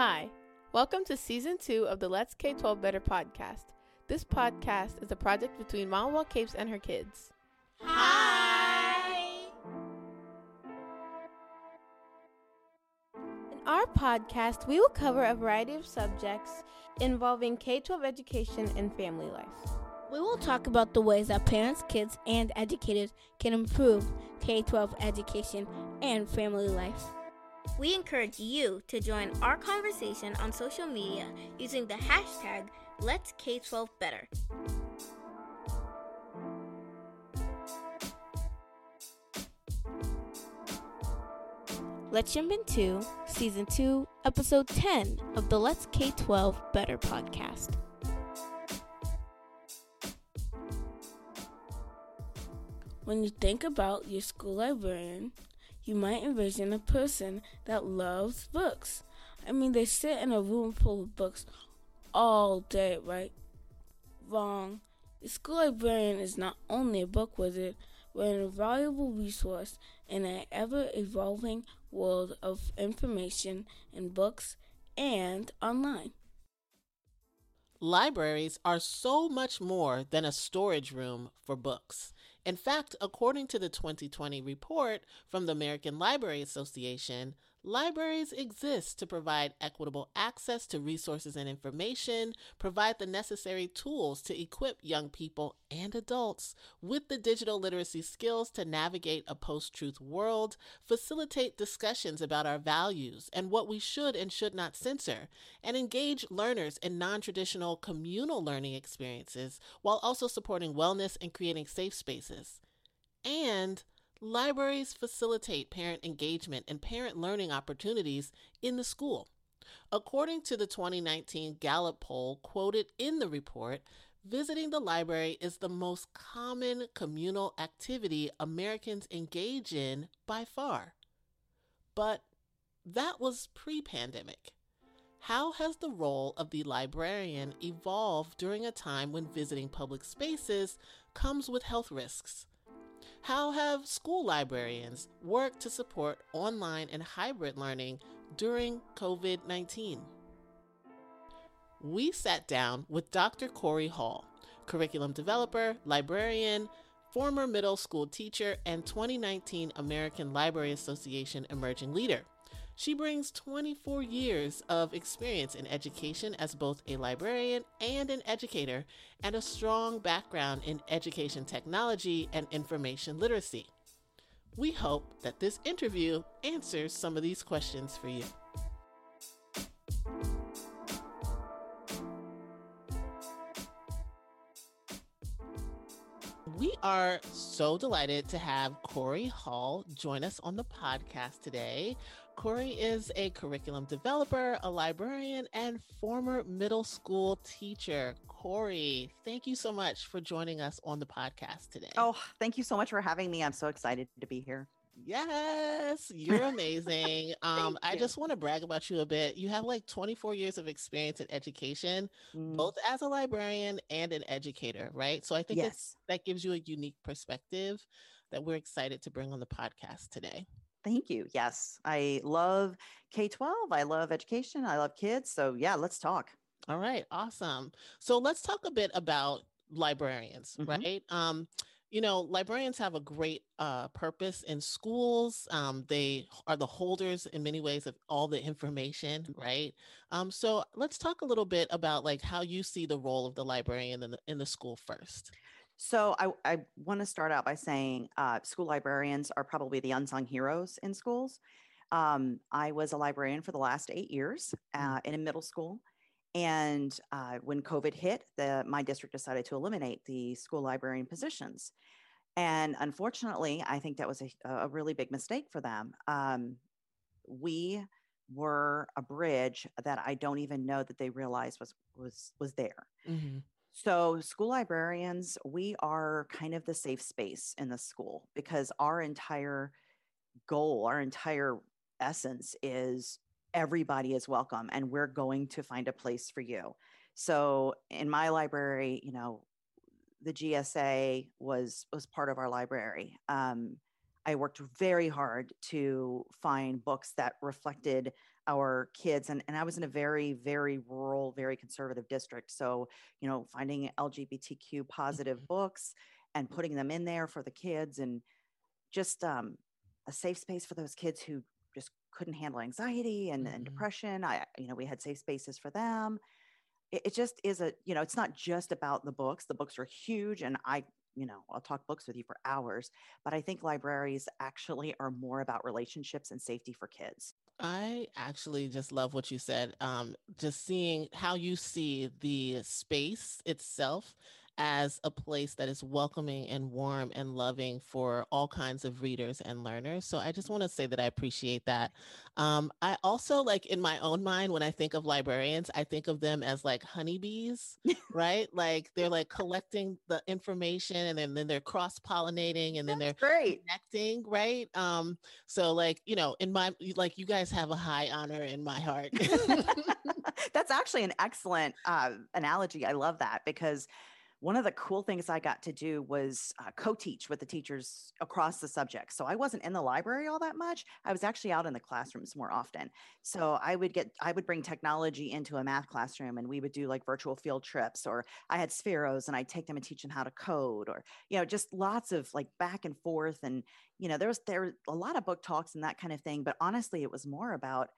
Hi, welcome to season two of the Let's K 12 Better podcast. This podcast is a project between Mama Wall Capes and her kids. Hi. In our podcast, we will cover a variety of subjects involving K 12 education and family life. We will talk about the ways that parents, kids, and educators can improve K 12 education and family life. We encourage you to join our conversation on social media using the hashtag Let's K12 Better. Let's jump into season two, episode 10 of the Let's K 12 Better podcast. When you think about your school librarian, you might envision a person that loves books. I mean, they sit in a room full of books all day, right? Wrong. The school librarian is not only a book wizard, but an invaluable resource in an ever evolving world of information in books and online. Libraries are so much more than a storage room for books. In fact, according to the 2020 report from the American Library Association, libraries exist to provide equitable access to resources and information, provide the necessary tools to equip young people and adults with the digital literacy skills to navigate a post truth world, facilitate discussions about our values and what we should and should not censor, and engage learners in non traditional communal learning experiences while also supporting wellness and creating safe spaces. And libraries facilitate parent engagement and parent learning opportunities in the school. According to the 2019 Gallup poll quoted in the report, visiting the library is the most common communal activity Americans engage in by far. But that was pre pandemic. How has the role of the librarian evolved during a time when visiting public spaces comes with health risks? How have school librarians worked to support online and hybrid learning during COVID 19? We sat down with Dr. Corey Hall, curriculum developer, librarian, former middle school teacher, and 2019 American Library Association emerging leader. She brings 24 years of experience in education as both a librarian and an educator, and a strong background in education technology and information literacy. We hope that this interview answers some of these questions for you. We are so delighted to have Corey Hall join us on the podcast today. Corey is a curriculum developer, a librarian, and former middle school teacher. Corey, thank you so much for joining us on the podcast today. Oh, thank you so much for having me. I'm so excited to be here. Yes, you're amazing. um, I you. just want to brag about you a bit. You have like 24 years of experience in education, Mm, both as a librarian and an educator, right? So I think yes. that gives you a unique perspective that we're excited to bring on the podcast today. Thank you. Yes. I love K 12. I love education. I love kids. So, yeah, let's talk. All right, awesome. So let's talk a bit about librarians, Mhm. right? Um, you know, librarians have a great uh, purpose in schools. Um, they are the holders in many ways of all the information, right? Um, so let's talk a little bit about like how you see the role of the librarian in the in the school first. So, I, I want to start out by saying uh, school librarians are probably the unsung heroes in schools. Um, I was a librarian for the last eight years uh, in a middle school. And uh, when COVID hit, the, my district decided to eliminate the school librarian positions. And unfortunately, I think that was a, a really big mistake for them. Um, we were a bridge that I don't even know that they realized was was was there. Mm-hmm. So, school librarians, we are kind of the safe space in the school because our entire goal, our entire essence is everybody is welcome and we're going to find a place for you. So, in my library, you know, the GSA was was part of our library. Um, I worked very hard to find books that reflected our kids and, and i was in a very very rural very conservative district so you know finding lgbtq positive mm-hmm. books and putting them in there for the kids and just um, a safe space for those kids who just couldn't handle anxiety and, mm-hmm. and depression i you know we had safe spaces for them it, it just is a you know it's not just about the books the books are huge and i you know, I'll talk books with you for hours, but I think libraries actually are more about relationships and safety for kids. I actually just love what you said. Um, just seeing how you see the space itself as a place that is welcoming and warm and loving for all kinds of readers and learners. So I just want to say that I appreciate that. Um, I also like in my own mind, when I think of librarians, I think of them as like honeybees, right? Like they're like collecting the information and then, then they're cross pollinating and then That's they're great. connecting, right? Um, so like, you know, in my, like you guys have a high honor in my heart. That's actually an excellent uh, analogy. I love that because one of the cool things I got to do was uh, co teach with the teachers across the subject. So I wasn't in the library all that much. I was actually out in the classrooms more often. So I would get, I would bring technology into a math classroom and we would do like virtual field trips, or I had Spheros and I'd take them and teach them how to code, or, you know, just lots of like back and forth. And, you know, there was, there were a lot of book talks and that kind of thing. But honestly, it was more about,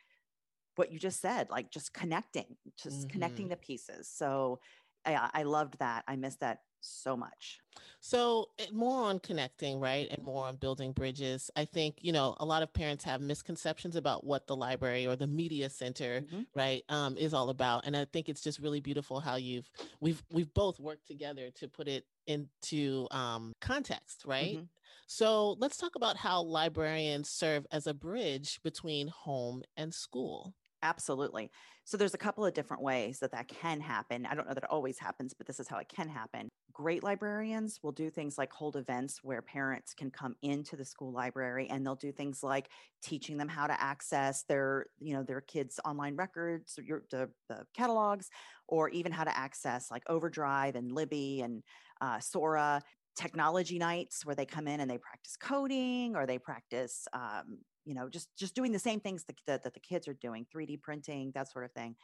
what you just said, like just connecting, just mm-hmm. connecting the pieces. So I, I loved that. I missed that so much. So, eh, more on connecting, right? And more on building bridges. I think, you know, a lot of parents have misconceptions about what the library or the media center, mm-hmm. right, um, is all about. And I think it's just really beautiful how you've, we've, we've both worked together to put it into um, context, right? Mm-hmm. So, let's talk about how librarians serve as a bridge between home and school. Absolutely. So there's a couple of different ways that that can happen. I don't know that it always happens, but this is how it can happen. Great librarians will do things like hold events where parents can come into the school library and they'll do things like teaching them how to access their, you know, their kids' online records, or your, the, the catalogs, or even how to access like Overdrive and Libby and uh, Sora technology nights where they come in and they practice coding or they practice um, you know just just doing the same things that, that, that the kids are doing 3d printing that sort of thing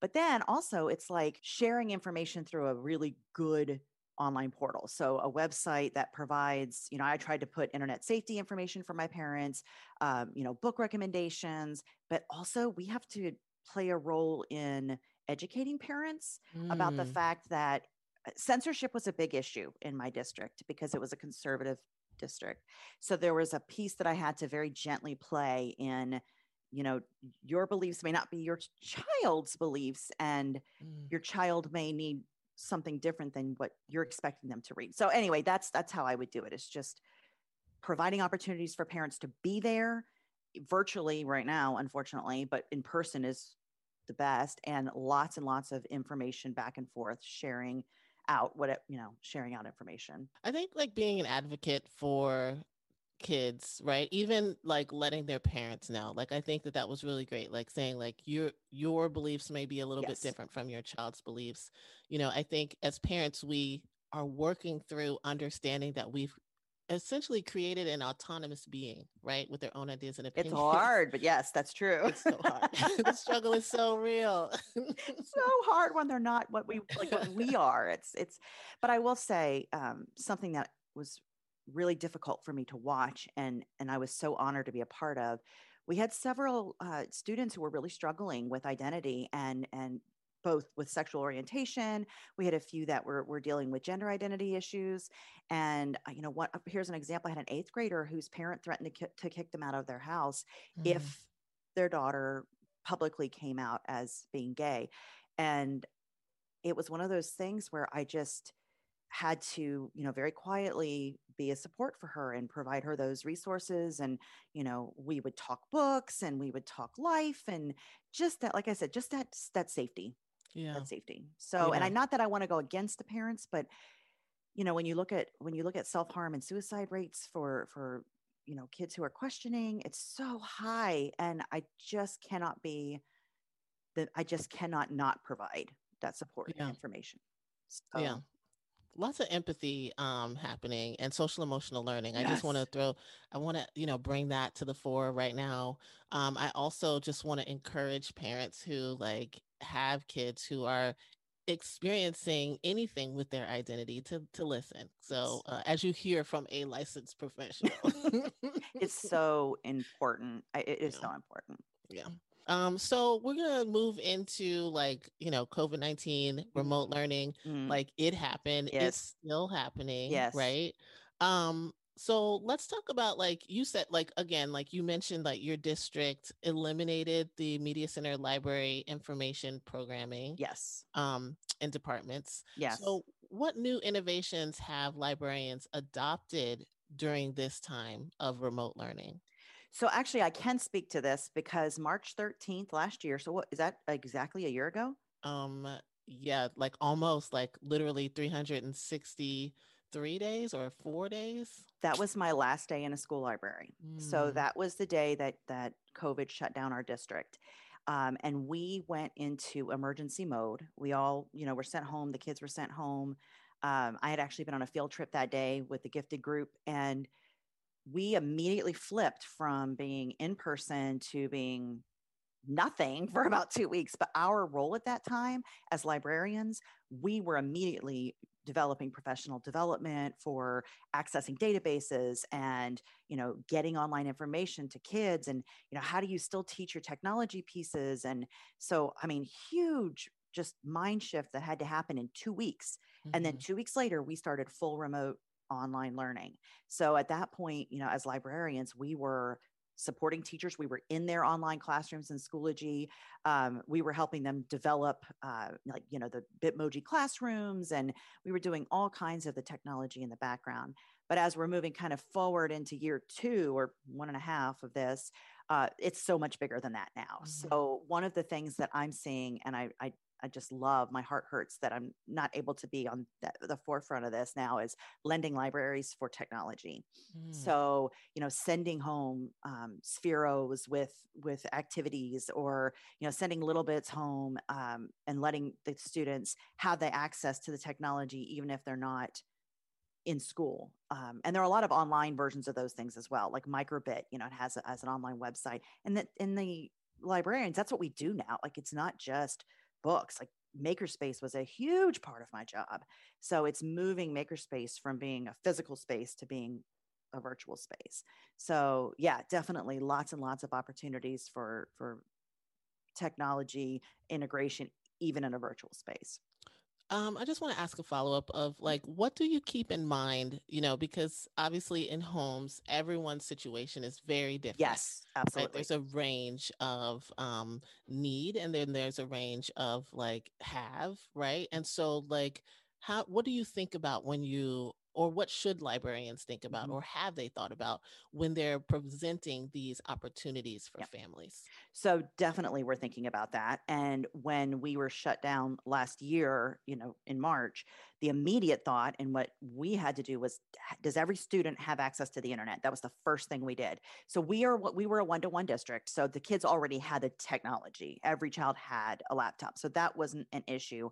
but then also it's like sharing information through a really good online portal so a website that provides you know i tried to put internet safety information for my parents um, you know book recommendations but also we have to play a role in educating parents mm. about the mm. fact that uh, censorship was a big issue in my district because it was a conservative district. So there was a piece that I had to very gently play in, you know, your beliefs may not be your child's beliefs, and mm. your child may need something different than what you're expecting them to read. So anyway, that's that's how I would do it. It's just providing opportunities for parents to be there virtually right now, unfortunately, but in person is the best and lots and lots of information back and forth sharing out what it, you know, sharing out information. I think like being an advocate for kids right even like letting their parents know like i think that that was really great like saying like your your beliefs may be a little yes. bit different from your child's beliefs you know i think as parents we are working through understanding that we've essentially created an autonomous being, right, with their own ideas and opinions. It's hard, but yes, that's true. It's so hard. the struggle is so real. so hard when they're not what we like what we are. It's it's. But I will say um, something that was really difficult for me to watch, and and I was so honored to be a part of. We had several uh, students who were really struggling with identity and and both with sexual orientation. We had a few that were, were dealing with gender identity issues. And, uh, you know, what, here's an example. I had an eighth grader whose parent threatened to, ki- to kick them out of their house mm. if their daughter publicly came out as being gay. And it was one of those things where I just had to, you know, very quietly be a support for her and provide her those resources. And, you know, we would talk books and we would talk life and just that, like I said, just that, that safety. Yeah. That safety. So, and I, not that I want to go against the parents, but, you know, when you look at, when you look at self-harm and suicide rates for, for, you know, kids who are questioning, it's so high. And I just cannot be that I just cannot not provide that support Yeah. and information. So, Yeah. Lots of empathy um, happening and social emotional learning. I just want to throw, I want to, you know, bring that to the fore right now. Um, I also just want to encourage parents who like have kids who are experiencing anything with their identity to to listen. So uh, as you hear from a licensed professional, it's so important. It is Yeah. so important. Yeah. Um, so we're gonna move into like, you know, COVID 19 remote learning. Mm, Like it happened, Yes. it's still happening, Yes. right? Um, so let's talk about like you said, like again, like you mentioned, like your district eliminated the media center library information programming yes. um in departments. Yes. So what new innovations have librarians adopted during this time of remote learning? So actually, I can speak to this because March 13th last year. So what is that exactly a year ago? Um, yeah, like almost like literally 363 days or four days. That was my last day in a school library. So Mm, that was the day that that COVID shut down our district. Um, and we went into emergency mode. We all, you know, were sent home. The kids were sent home. Um, I had actually been on a field trip that day with the gifted group, and we immediately flipped from being in person to being nothing for about two weeks. But our role at that time as librarians, we were immediately developing professional development for accessing databases and you know getting online information to kids and you know how do you still teach your technology pieces and so i mean huge just mind shift that had to happen in two weeks and then mhm. two weeks later we started full remote online learning so at that point you know as librarians we were supporting teachers. We were in their online classrooms in schoology um, we were helping them develop uh, like you know the bitmoji classrooms and we were doing all kinds of the technology in the background. But as we're moving kind of forward into year two or one and a half of this uh, it's so much bigger than that now. Mhm. so one of the things that i'm seeing and I, I I just love my heart hurts that I'm not able to be on the, the forefront of this now is lending libraries for technology. Mm, So you know, sending home um, spheros with with activities, or you know, sending little bits home um, and letting the students have the access to the technology, even if they're not in school. Um, and there are a lot of online versions of those things as well, like Microbit. You know, it has a, has an online website, and that in the librarians, that's what we do now. Like it's not just books like makerspace was a huge part of my job. So it's moving makerspace from being a physical space to being a virtual space. So yeah definitely lots and lots of opportunities for for technology integration even in a virtual space Um, I just want to ask a follow up of like, what do you keep in mind? You know, because obviously in homes, everyone's situation is very different. yes Right? absolutely There's a range of um, need, and then there's a range of like have, right? And so, like, how? What do you think about when you, or what should librarians think about, Mhm. or have they thought about when they're presenting these opportunities for Yep. families? So definitely we're thinking about that. And when we were shut down last year, you know, in March, the immediate thought and what we had to do was does every student have access to the internet? That was the first thing we did. So we are what we were a one-to-one district. So the kids already had the technology. Every child had a laptop. So that wasn't an issue.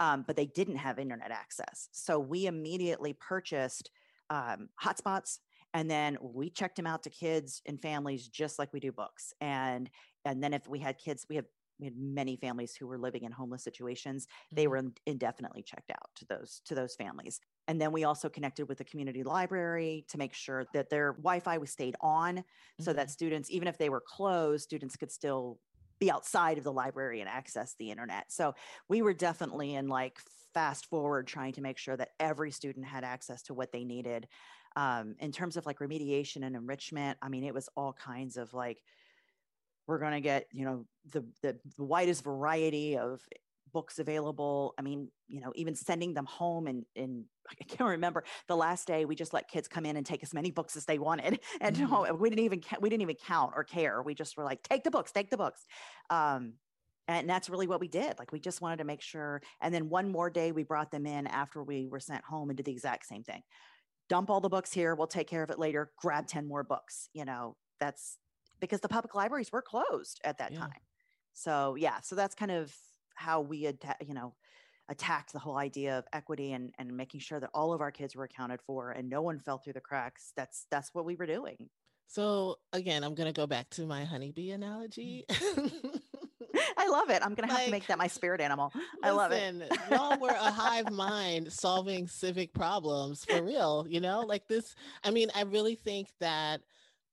Um, but they didn't have internet access. So we immediately purchased um, hotspots and then we checked them out to kids and families just like we do books and and then if we had kids we have we had many families who were living in homeless situations they Mhm. were indefinitely checked out to those to those families and then we also connected with the community library to make sure that their wi-fi was stayed on so that students even if they were closed students could still be outside of the library and access the internet. So we were definitely in like fast forward trying to make sure that every student had access to what they needed um, in terms of like remediation and enrichment. I mean it was all kinds of like we're going to get you know the, the the widest variety of books available. I mean, you know, even sending them home and and I can't remember the last day we just let kids come in and take as many books as they wanted, and mm-hmm. we didn't even we didn't even count or care. We just were like, take the books, take the books. Um, and that's really what we did. Like we just wanted to make sure. And then one more day we brought them in after we were sent home and did the exact same thing. Dump all the books here. We'll take care of it later. Grab 10 more books. You know, that's because the public libraries were closed at that yeah. time. So yeah, so that's kind of how we had, you know, attacked the whole idea of equity and, and making sure that all of our kids were accounted for and no one fell through the cracks. That's that's what we were doing. So again, I'm gonna go back to my honeybee analogy. I love it. I'm gonna have like, to make that my spirit animal. I love it. y'all were a hive mind solving civic problems for real. You know, like this. I mean, I really think that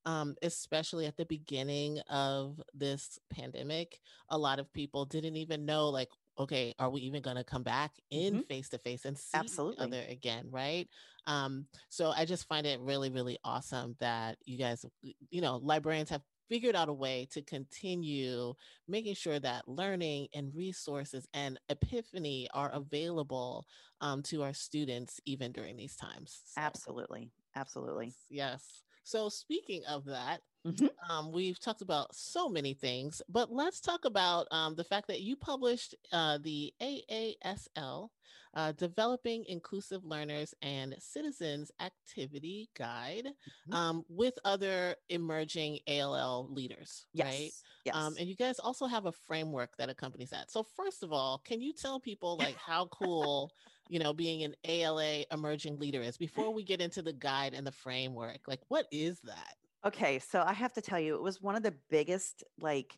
um, especially at the beginning of this pandemic, a lot of people didn't even know, like, okay, are we even going to come back in face to face and see Absolutely. each other again? Right. Um, so I just find it really, really awesome that you guys, you know, librarians have figured out a way to continue making sure that learning and resources and epiphany are available um, to our students even during these times. So, Absolutely. Absolutely. Yes. So, speaking of that, mm-hmm. um, we've talked about so many things, but let's talk about um, the fact that you published uh, the AASL uh, Developing Inclusive Learners and Citizens Activity Guide mm-hmm. um, with other emerging ALA leaders, yes. right? Yes. Um, and you guys also have a framework that accompanies that. So, first of all, can you tell people like how cool? You know, being an ALA emerging leader is before we get into the guide and the framework? Like, what is that? Okay, so I have to tell you, it was one of the biggest like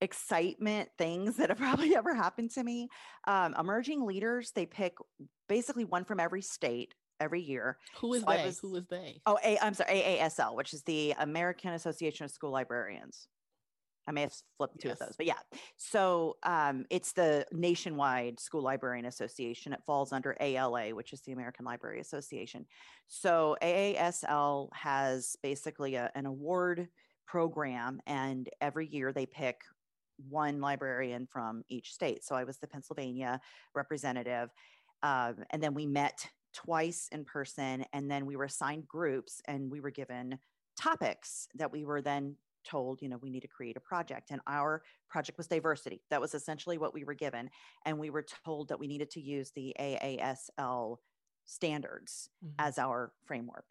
excitement things that have probably ever happened to me. Um, emerging leaders, they pick basically one from every state every year. Who is so they? Was, Who is they? Oh, A, I'm sorry, AASL, which is the American Association of School Librarians. I may have flipped two yes. of those, but yeah. So um, it's the nationwide School Librarian Association. It falls under ALA, which is the American Library Association. So AASL has basically a, an award program, and every year they pick one librarian from each state. So I was the Pennsylvania representative. Um, and then we met twice in person, and then we were assigned groups and we were given topics that we were then told, you know, we need to create a project. And our project was diversity. That was essentially what we were given. And we were told that we needed to use the AASL standards mm-hmm. as our framework.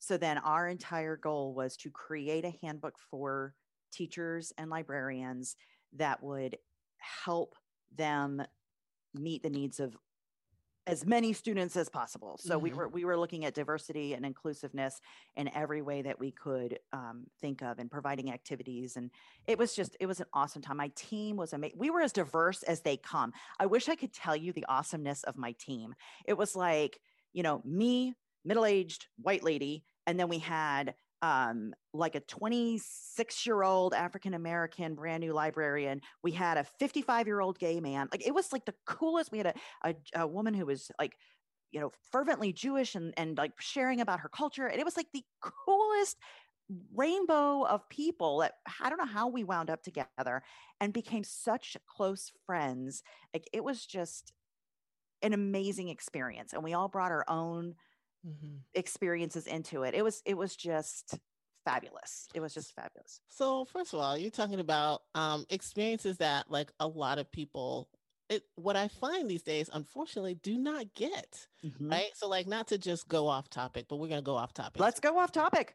So then our entire goal was to create a handbook for teachers and librarians that would help them meet the needs of as many students as possible. So mm-hmm. we were we were looking at diversity and inclusiveness in every way that we could um, think of, and providing activities. And it was just it was an awesome time. My team was amazing. We were as diverse as they come. I wish I could tell you the awesomeness of my team. It was like you know me, middle aged white lady, and then we had um, like a 26 year old African American brand new librarian. We had a 55 year old gay man. Like it was like the coolest. We had a, a, a woman who was like, you know, fervently Jewish and, and like sharing about her culture. And it was like the coolest rainbow of people that I don't know how we wound up together and became such close friends. Like it was just an amazing experience. And we all brought our own mm-hmm. experiences into it. It was it was just fabulous. It was just fabulous. So first of all, you're talking about um, experiences that like a lot of people it, what I find these days, unfortunately, do not get mm-hmm. right. So, like, not to just go off topic, but we're gonna go off topic. Let's go off topic.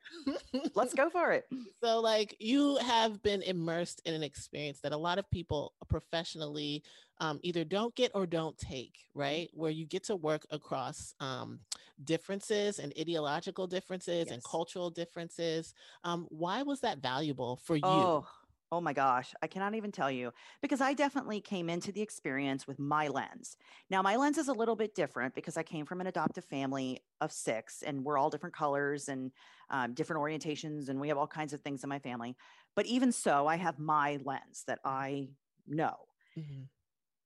Let's go for it. So, like, you have been immersed in an experience that a lot of people professionally um, either don't get or don't take, right? Where you get to work across um, differences and ideological differences yes. and cultural differences. Um, why was that valuable for you? Oh Oh my gosh, I cannot even tell you because I definitely came into the experience with my lens. Now, my lens is a little bit different because I came from an adoptive family of six and we're all different colors and um, different orientations, and we have all kinds of things in my family. But even so, I have my lens that I know. Mm-hmm.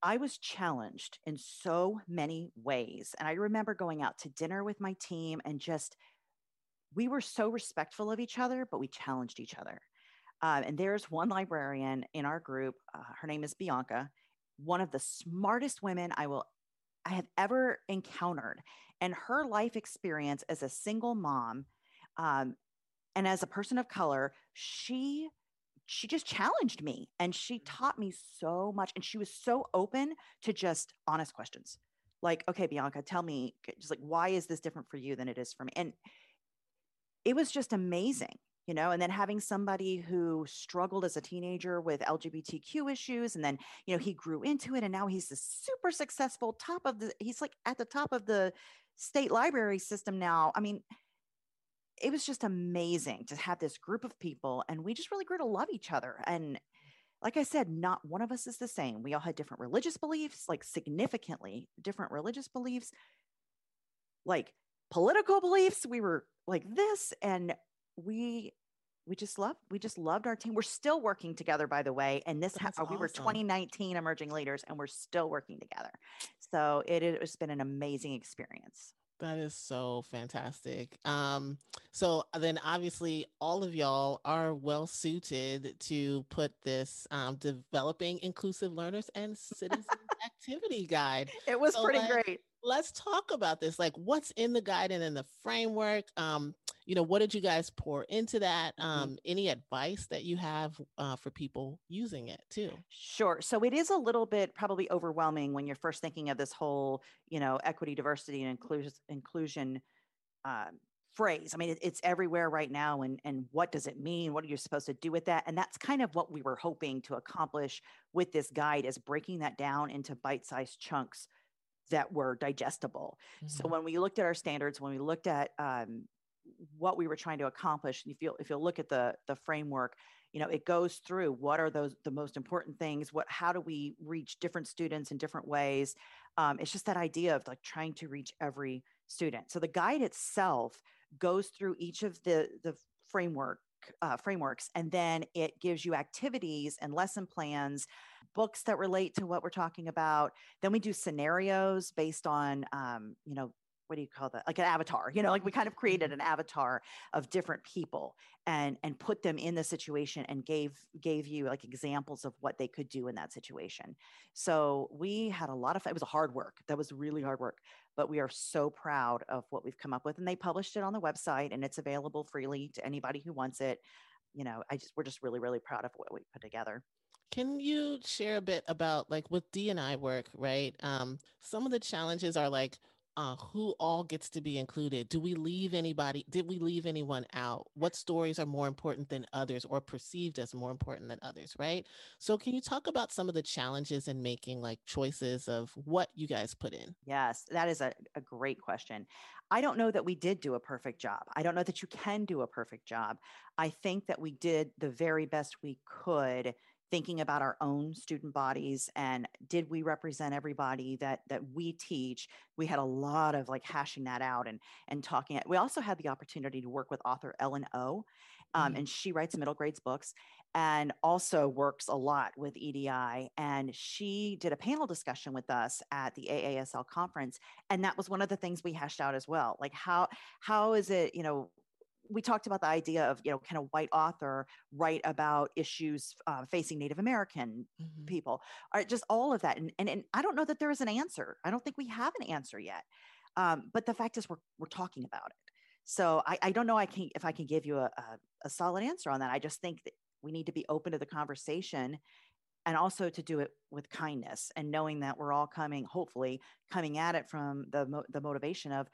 I was challenged in so many ways. And I remember going out to dinner with my team and just, we were so respectful of each other, but we challenged each other. Uh, and there's one librarian in our group. Uh, her name is Bianca. one of the smartest women I will I have ever encountered. And her life experience as a single mom um, and as a person of color, she she just challenged me and she mm. taught me so much and she was so open to just honest questions. Like okay bianca tell me just like why is this different for you than it is for me? And it was just amazing you know? And then having somebody who struggled as a teenager with lgbtq issues and then you know he grew into it and now he's a super successful top of the he's like at the top of the state library system now. I mean it was just amazing to have this group of people and we just really grew to love each other and like i said not one of us is the same. We all had different religious beliefs like significantly different religious beliefs like political beliefs. We were like this and we we just loved we just loved our team. We're still working together by the way and this ha- oh, we were 2019 emerging leaders and we're still working together. So it has been an amazing experience that is so fantastic. Um, so then obviously all of y'all are well suited to put this um, developing inclusive learners and citizens activity guide. It was so pretty great. Let's talk about this. Like what's in the guide and in the framework? Um, you know, what did you guys pour into that? Mm-hmm. Um, mm-hmm. Any advice that you have uh, for people using it too? Sure. So it is a little bit probably overwhelming when you're first thinking of this whole, you know, equity, diversity, and inclusion inclusion uh, phrase. I mean, it, it's everywhere right now. And and what does it mean? What are you supposed to do with that? And that's kind of what we were hoping to accomplish with this guide is breaking that down into bite-sized chunks that were digestible. Mm-hmm. So when we looked at our standards, when we looked at um, what we were trying to accomplish if you if you look at the the framework you know it goes through what are those the most important things what how do we reach different students in different ways um, it's just that idea of like trying to reach every student so the guide itself goes through each of the the framework uh, frameworks and then it gives you activities and lesson plans books that relate to what we're talking about. Then we do scenarios based on um, you know what do you call that? Like an avatar you know like we kind of created mm-hmm. an avatar of different people and and put them in the situation and gave gave you like examples of what they could do in that situation. So we had a lot of it was a hard work that was really hard work but we are so proud of what we've come up with and they published it on the website and it's available freely to anybody who wants it. You know i just we're just really really proud of what we put together. Can you share a bit about like with d&i work right um, some of the challenges are like uh, who all gets to be included? Do we leave anybody? Did we leave anyone out? What stories are more important than others or perceived as more important than others, right? So, can you talk about some of the challenges in making like choices of what you guys put in? Yes, that is a, a great question. I don't know that we did do a perfect job. I don't know that you can do a perfect job. I think that we did the very best we could thinking about our own student bodies and did we represent everybody that that we teach we had a lot of like hashing that out and and talking we also had the opportunity to work with author ellen o um, mm-hmm. and she writes middle grades books and also works a lot with edi and she did a panel discussion with us at the aasl conference and that was one of the things we hashed out as well like how how is it you know we talked about the idea of you know can a white author write about issues uh, facing native american mm-hmm. people or just all of that and, and, and i don't know that there is an answer i don't think we have an answer yet um, but the fact is we're, we're talking about it so I, I don't know I can if I can give you a, a, a solid answer on that. I just think that we need to be open to the conversation and also to do it with kindness and knowing that we're all coming hopefully coming at it from the the motivation of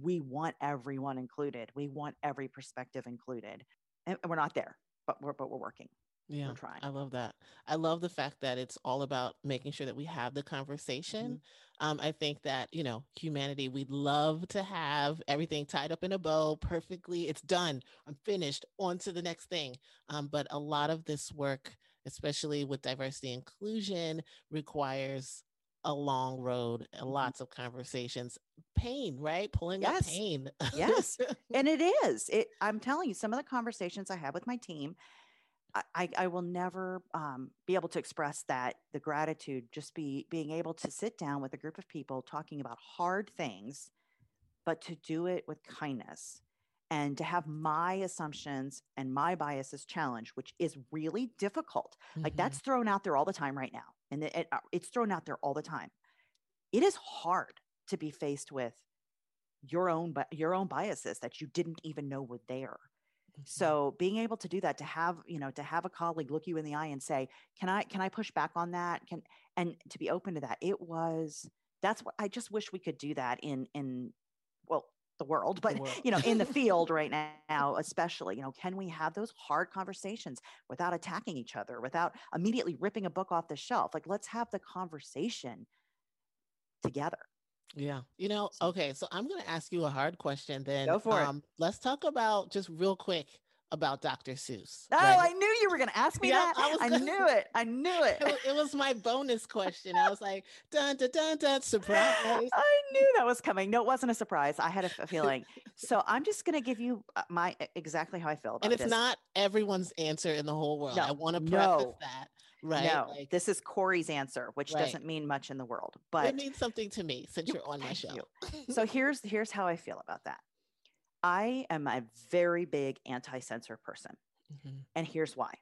we want everyone included. We want every perspective included. And we're not there, but we're but we're working. Yeah, we're trying. I love that. I love the fact that it's all about making sure that we have the conversation. Mm-hmm. Um, I think that you know, humanity, we'd love to have everything tied up in a bow, perfectly. It's done. I'm finished. On to the next thing. Um, but a lot of this work, especially with diversity inclusion, requires a long road, mm-hmm. lots of conversations, pain, right? Pulling yes. up pain. yes. And it is. It I'm telling you, some of the conversations I have with my team, I, I will never um, be able to express that the gratitude, just be being able to sit down with a group of people talking about hard things, but to do it with kindness and to have my assumptions and my biases challenged, which is really difficult. Mm-hmm. Like that's thrown out there all the time right now and it, it, it's thrown out there all the time. It is hard to be faced with your own your own biases that you didn't even know were there. Mm-hmm. So being able to do that, to have you know, to have a colleague look you in the eye and say, "Can I can I push back on that?" Can and to be open to that, it was that's what I just wish we could do that in in the world, but the world. you know, in the field right now, especially, you know, can we have those hard conversations without attacking each other, without immediately ripping a book off the shelf? Like, let's have the conversation together. Yeah. You know, okay. So I'm going to ask you a hard question then. Go for um, it. Let's talk about just real quick about Dr. Seuss. Oh, right? I knew you were going to ask me that. I, I gonna, knew it. I knew it. it. it. was my bonus question. I was like, dun, dun, dun, dun, surprise. I knew that was coming. No, it wasn't a surprise. I had a feeling. so I'm just going to give you uh, my exactly how I feel about And it's this. not everyone's answer in the whole world. No, I want to preface no. that. Right. No, like, this is Corey's answer, which right. doesn't mean much in the world, but it means something to me since you're on my show. so here's here's how I feel about that. I am a very big anti-censor person. Mm-hmm. And here's why.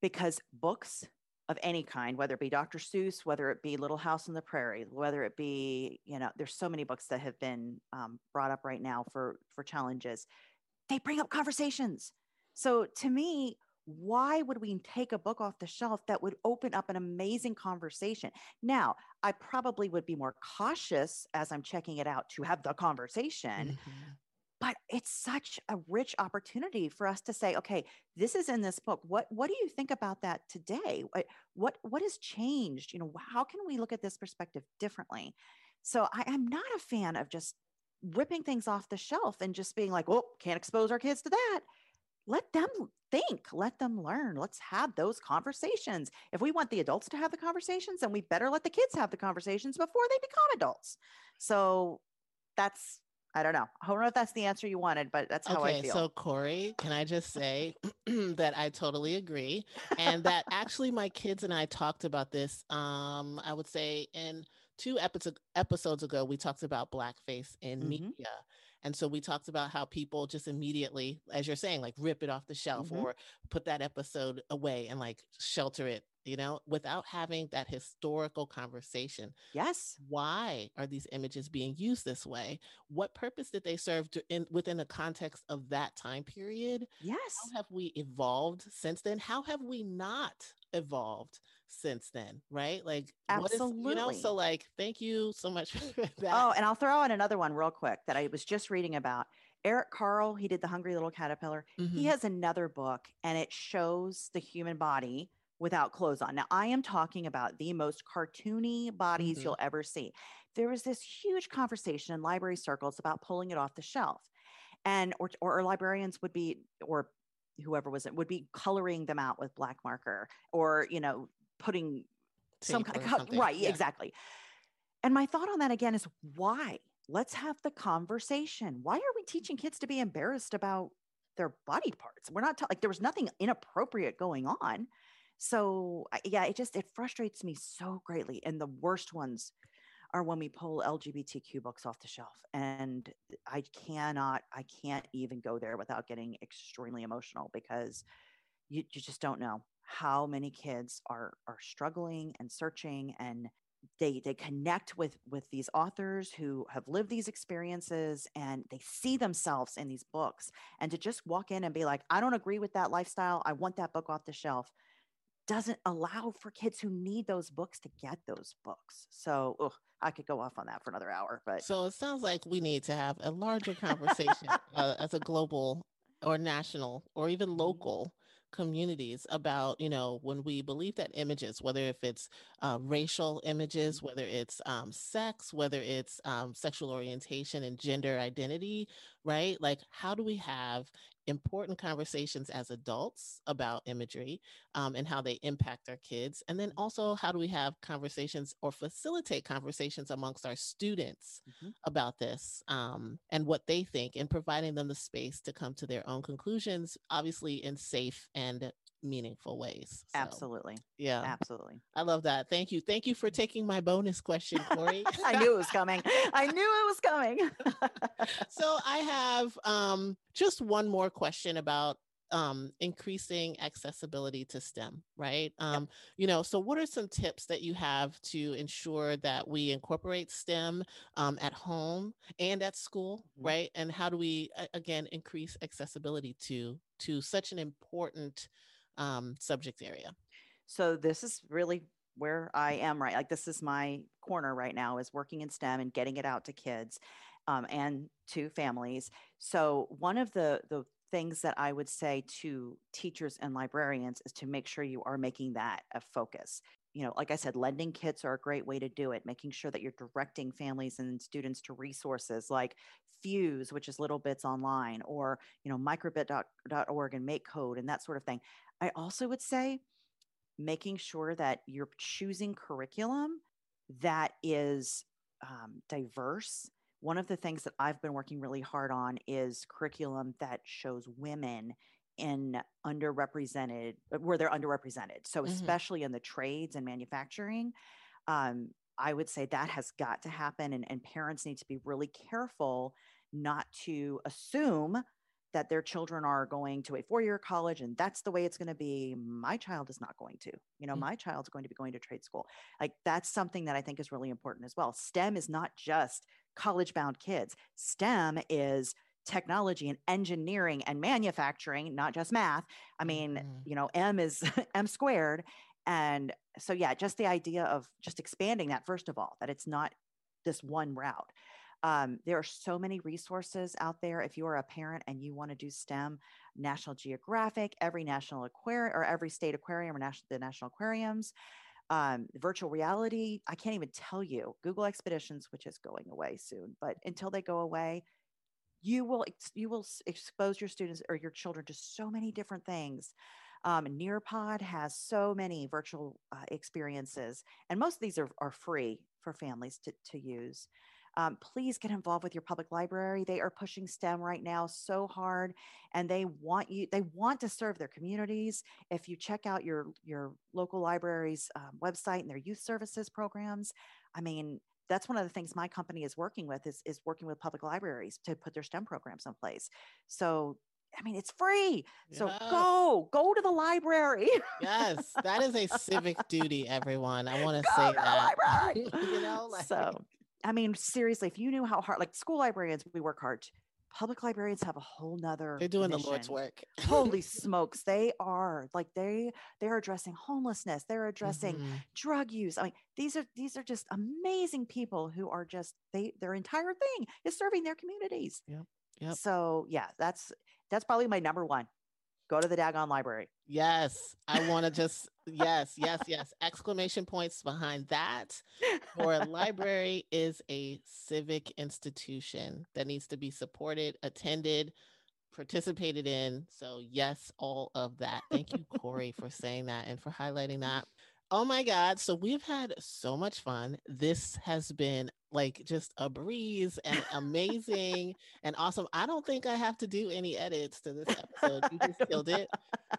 Because books of any kind, whether it be Dr. Seuss, whether it be Little House on the Prairie, whether it be, you know, there's so many books that have been um, brought up right now for for challenges. They bring up conversations. So to me, why would we take a book off the shelf that would open up an amazing conversation? Now, I probably would be more cautious as I'm checking it out to have the conversation. Mm-hmm. But it's such a rich opportunity for us to say, okay, this is in this book. What what do you think about that today? What what, what has changed? You know, how can we look at this perspective differently? So I am not a fan of just ripping things off the shelf and just being like, oh, can't expose our kids to that let them think, let them learn. Let's have those conversations. If we want the adults to have the conversations, then we better let the kids have the conversations before they become adults. So that's I don't know. I don't know if that's the answer you wanted, but that's how okay, I feel. So, Corey, can I just say that I totally agree, and that actually my kids and I talked about this. Um, I would say in two episodes episodes ago, we talked about blackface in mm-hmm. media, and so we talked about how people just immediately, as you're saying, like rip it off the shelf mm-hmm. or put that episode away and like shelter it, you know, without having that historical conversation. Yes. Why are these images being used this way? What purpose did they serve to, in within the context of that time period? Yes. How have we evolved since then? How have we not evolved since then, right? Like absolutely, you know. So like, thank you so much for that. Oh, and I'll throw in another one real quick that I was just reading about. Eric Carle, he did the Hungry Little Caterpillar. Mm-hmm. He has another book, and it shows the human body without clothes on. Now, I am talking about the most cartoony bodies mm-hmm. you'll ever see. There was this huge conversation in library circles about pulling it off the shelf. And or, or librarians would be, or whoever was it would be coloring them out with black marker or you know putting some kind of right yeah. exactly. And my thought on that again is why? Let's have the conversation. Why are we teaching kids to be embarrassed about their body parts? We're not ta- like there was nothing inappropriate going on. So yeah it just it frustrates me so greatly and the worst ones are when we pull LGBTQ books off the shelf. And I cannot, I can't even go there without getting extremely emotional because you, you just don't know how many kids are are struggling and searching and they they connect with with these authors who have lived these experiences and they see themselves in these books and to just walk in and be like i don't agree with that lifestyle i want that book off the shelf doesn't allow for kids who need those books to get those books. So ugh, I could go off on that for another hour. But so it sounds like we need to have a larger conversation uh, as a global or national or even mm-hmm. local communities about you know when we believe that images whether if it's uh, racial images mm-hmm. whether it's um, sex whether it's um, sexual orientation and gender identity right like how do we have important conversations as adults about imagery um, and how they impact our kids and then also how do we have conversations or facilitate conversations amongst our students mm-hmm. about this um, and what they think and providing them the space to come to their own conclusions obviously in safe and meaningful ways. So, Absolutely. Yeah. Absolutely. I love that. Thank you. Thank you for taking my bonus question, Corey. I knew it was coming. I knew it was coming. so I have um, just one more question about um, increasing accessibility to STEM, right? Um, You know, so what are some tips that you have to ensure that we incorporate STEM um, at home and at school, Mhm. right? And how do we again increase accessibility to to such an important um, subject area? So this is really where I am right. Like this is my corner right now is working in STEM and getting it out to kids um, and to families. So one of the the things that I would say to teachers and librarians is to make sure you are making that a focus. You know, like I said, lending kits are a great way to do it, making sure that you're directing families and students to resources like Fuse, which is Little Bits Online, or, you know, microbit.org and MakeCode and that sort of thing. I also would say making sure that you're choosing curriculum that is um, diverse. One of the things that I've been working really hard on is curriculum that shows women in underrepresented, uh, where they're underrepresented. So, Mhm. especially in the trades and manufacturing, um, I would say that has got to happen. And, and parents need to be really careful not to assume that their children are going to a four year college and that's the way it's going to be. My child is not going to. You know, Mm. my child's going to be going to trade school. Like that's something that I think is really important as well. STEM is not just college bound kids, STEM is technology and engineering and manufacturing, not just math. I mean, Mhm. you know, M is M squared. And so, yeah, just the idea of just expanding that, first of all, that it's not this one route. Um, there are so many resources out there. If you are a parent and you want to do STEM, National Geographic, every national aquarium or every state aquarium or national, the national aquariums, um, virtual reality. I can't even tell you Google Expeditions, which is going away soon, but until they go away, you will you will expose your students or your children to so many different things. Um, Nearpod has so many virtual uh, experiences, and most of these are, are free for families to, to use. Um, please get involved with your public library. They are pushing STEM right now so hard, and they want you. They want to serve their communities. If you check out your your local library's um, website and their youth services programs, I mean, that's one of the things my company is working with is is working with public libraries to put their STEM programs in place. So. I mean, it's free. So Yes. go, go to the library. Yes, that is a civic duty, everyone. I want to Go say to the that. library. you know, like so i mean seriously if you knew how hard like school librarians we work hard public librarians have a whole nother they're doing the Lord's work. holy smokes they are like they they're addressing homelessness they're addressing Mhm. drug use i mean these are these are just amazing people who are just they their entire thing is serving their communities Yeah. Yep. so yeah that's that's probably my number one go to the daggone library Yes, I want to just yes, yes, yes. Exclamation points behind that. For a library is a civic institution that needs to be supported, attended, participated in. So yes, all of that. Thank you, Corey, for saying that and for highlighting that. Oh my God. So we've had so much fun. This has been like just a breeze and amazing and awesome. I don't think I have to do any edits to this episode. You just killed it.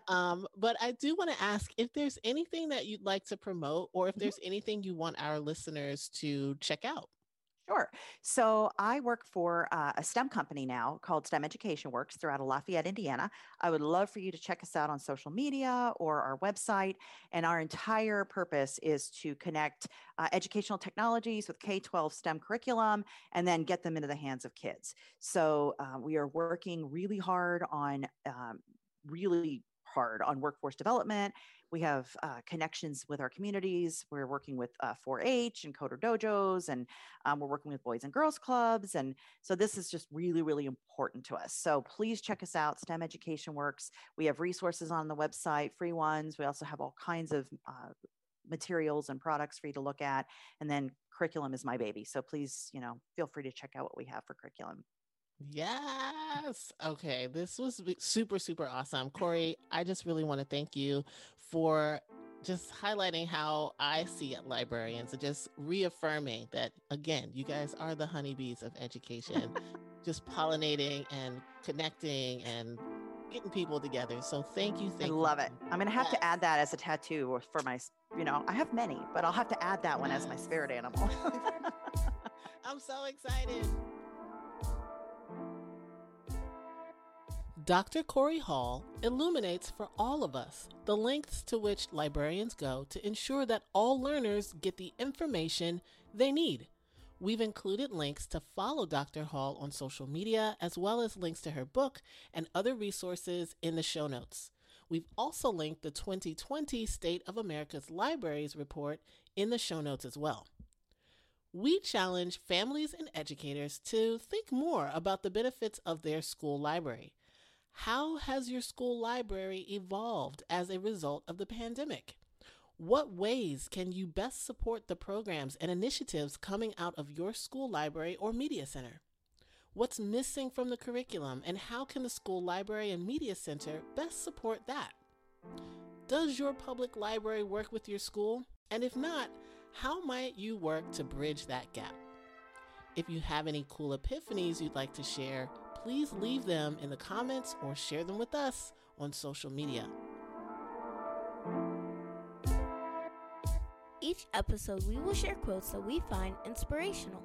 Um, but I do want to ask if there's anything that you'd like to promote or if there's anything you want our listeners to check out. Sure. So I work for uh, a STEM company now called STEM Education Works throughout Lafayette, Indiana. I would love for you to check us out on social media or our website. And our entire purpose is to connect uh, educational technologies with K 12 STEM curriculum and then get them into the hands of kids. So uh, we are working really hard on, um, really hard on workforce development. We have uh, connections with our communities. We're working with uh, 4-H and CoderDojos, and um, we're working with Boys and Girls Clubs. And so this is just really, really important to us. So please check us out, STEM Education Works. We have resources on the website, free ones. We also have all kinds of uh, materials and products for you to look at. And then curriculum is my baby. So please, you know, feel free to check out what we have for curriculum. Yes. Okay. This was super, super awesome. Corey, I just really want to thank you for just highlighting how I see it, librarians and just reaffirming that, again, you guys are the honeybees of education, just pollinating and connecting and getting people together. So thank you. I Thank love you. it. I'm going to have Yes. to add that as a tattoo for my, you know, I have many, but I'll have to add that one as my spirit animal. I'm so excited. Dr. Corey Hall illuminates for all of us the lengths to which librarians go to ensure that all learners get the information they need. We've included links to follow Dr. Hall on social media, as well as links to her book and other resources in the show notes. We've also linked the 2020 State of America's Libraries report in the show notes as well. We challenge families and educators to think more about the benefits of their school library. How has your school library evolved as a result of the pandemic? What ways can you best support the programs and initiatives coming out of your school library or media center? What's missing from the curriculum, and how can the school library and media center best support that? Does your public library work with your school? And if not, how might you work to bridge that gap? If you have any cool epiphanies you'd like to share, please leave them in the comments or share them with us on social media. Each episode, we will share quotes that we find inspirational.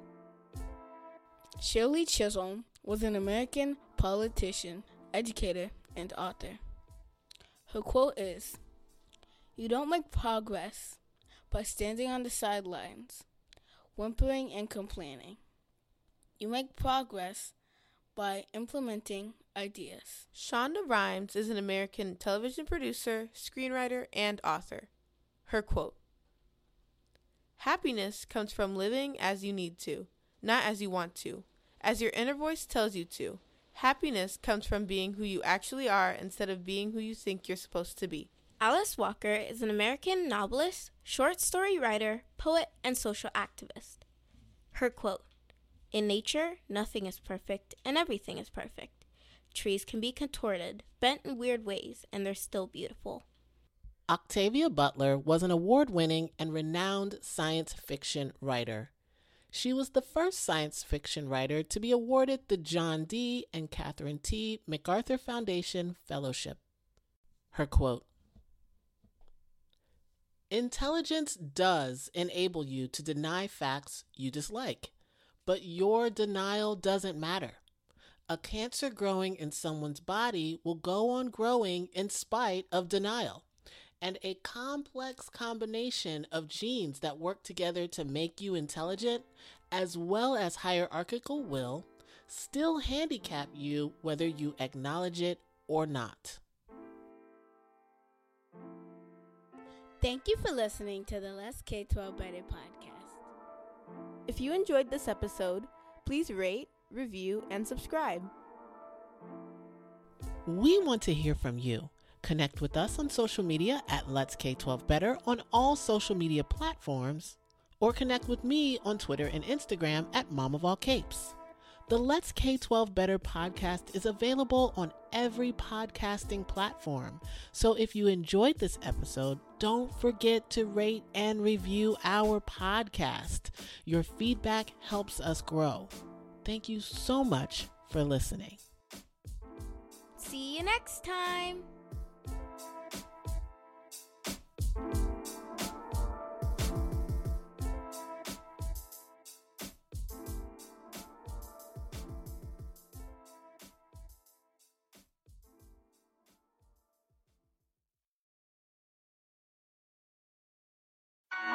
Shirley Chisholm was an American politician, educator, and author. Her quote is You don't make progress by standing on the sidelines, whimpering and complaining. You make progress by implementing ideas. Shonda Rhimes is an American television producer, screenwriter, and author. Her quote Happiness comes from living as you need to, not as you want to as your inner voice tells you to. Happiness comes from being who you actually are instead of being who you think you're supposed to be. Alice Walker is an American novelist, short story writer, poet, and social activist. Her quote In nature, nothing is perfect and everything is perfect. Trees can be contorted, bent in weird ways, and they're still beautiful. Octavia Butler was an award winning and renowned science fiction writer. She was the first science fiction writer to be awarded the John D. and Catherine T. MacArthur Foundation Fellowship. Her quote Intelligence does enable you to deny facts you dislike, but your denial doesn't matter. A cancer growing in someone's body will go on growing in spite of denial and a complex combination of genes that work together to make you intelligent, as well as hierarchical will, still handicap you whether you acknowledge it or not. Thank you for listening to the Let's K 12 Better podcast. If you enjoyed this episode, please rate, review, and subscribe. We want to hear from you. Connect with us on social media at Let's K12 Better on all social media platforms, or connect with me on Twitter and Instagram at Mom of All Capes. The Let's K12 Better podcast is available on every podcasting platform. So if you enjoyed this episode, don't forget to rate and review our podcast. Your feedback helps us grow. Thank you so much for listening. See you next time.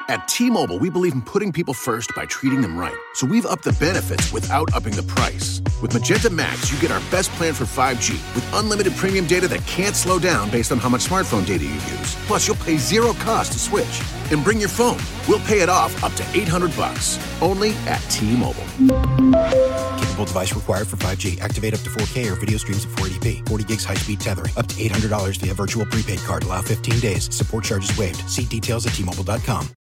At T Mobile, we believe in putting people first by treating them right. So we've upped the benefits without upping the price. With Magenta Max, you get our best plan for 5G with unlimited premium data that can't slow down based on how much smartphone data you use. Plus, you'll pay zero cost to switch. And bring your phone. We'll pay it off up to 800 bucks. Only at T-Mobile. Capable device required for 5G. Activate up to 4K or video streams at 480p. 40 gigs high-speed tethering. Up to $800 via virtual prepaid card. Allow 15 days. Support charges waived. See details at T-Mobile.com.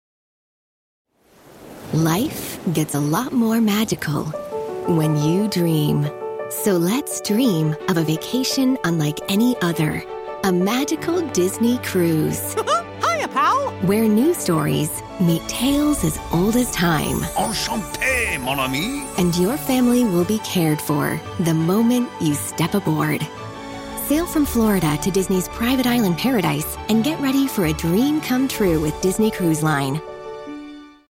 Life gets a lot more magical when you dream. So let's dream of a vacation unlike any other. A magical Disney cruise. Hiya, pal. Where new stories meet tales as old as time. Enchanté, mon ami. And your family will be cared for the moment you step aboard. Sail from Florida to Disney's private island paradise and get ready for a dream come true with Disney Cruise Line.